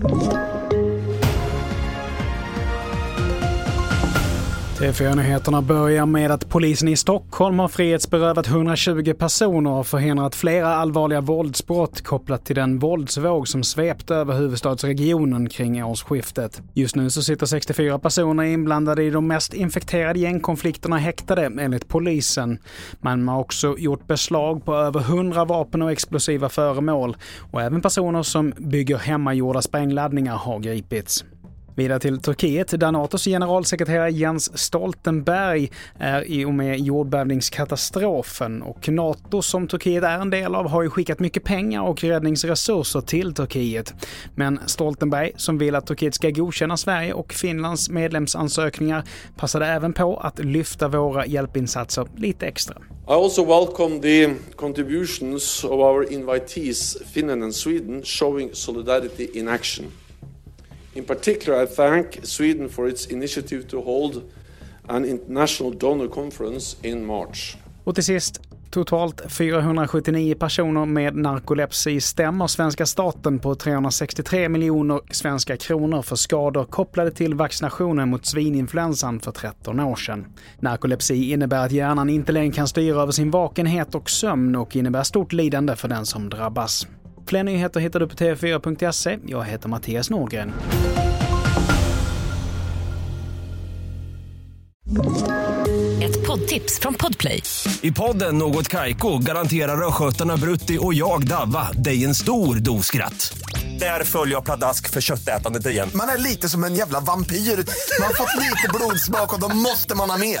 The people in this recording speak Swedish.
you TV4-nyheterna börjar med att polisen i Stockholm har frihetsberövat 120 personer och förhindrat flera allvarliga våldsbrott kopplat till den våldsvåg som svepte över huvudstadsregionen kring årsskiftet. Just nu så sitter 64 personer inblandade i de mest infekterade gängkonflikterna häktade enligt polisen. Man har också gjort beslag på över 100 vapen och explosiva föremål och även personer som bygger hemmagjorda sprängladdningar har gripits. Vidare till Turkiet där Natos generalsekreterare Jens Stoltenberg är i och med jordbävningskatastrofen och Nato som Turkiet är en del av har ju skickat mycket pengar och räddningsresurser till Turkiet. Men Stoltenberg som vill att Turkiet ska godkänna Sverige och Finlands medlemsansökningar passade även på att lyfta våra hjälpinsatser lite extra. I also welcome the contributions of our invitees Finland and Sweden showing solidarity in action. In particular, I thank Sweden for its initiative to hold an international donor conference in March. Och till sist, Totalt 479 personer med narkolepsi stämmer svenska staten på 363 miljoner svenska kronor för skador kopplade till vaccinationen mot svininfluensan för 13 år sedan. Narkolepsi innebär att hjärnan inte längre kan styra över sin vakenhet och sömn och innebär stort lidande för den som drabbas. Fler nyheter hittar du på tv4.se. Jag heter Mattias Nordgren. Ett poddtips från Podplay. I podden Något Kaiko garanterar östgötarna Brutti och jag, Davva, dig en stor dos skratt. Där följer jag pladask för köttätandet igen. Man är lite som en jävla vampyr. Man har fått lite blodsmak och då måste man ha mer.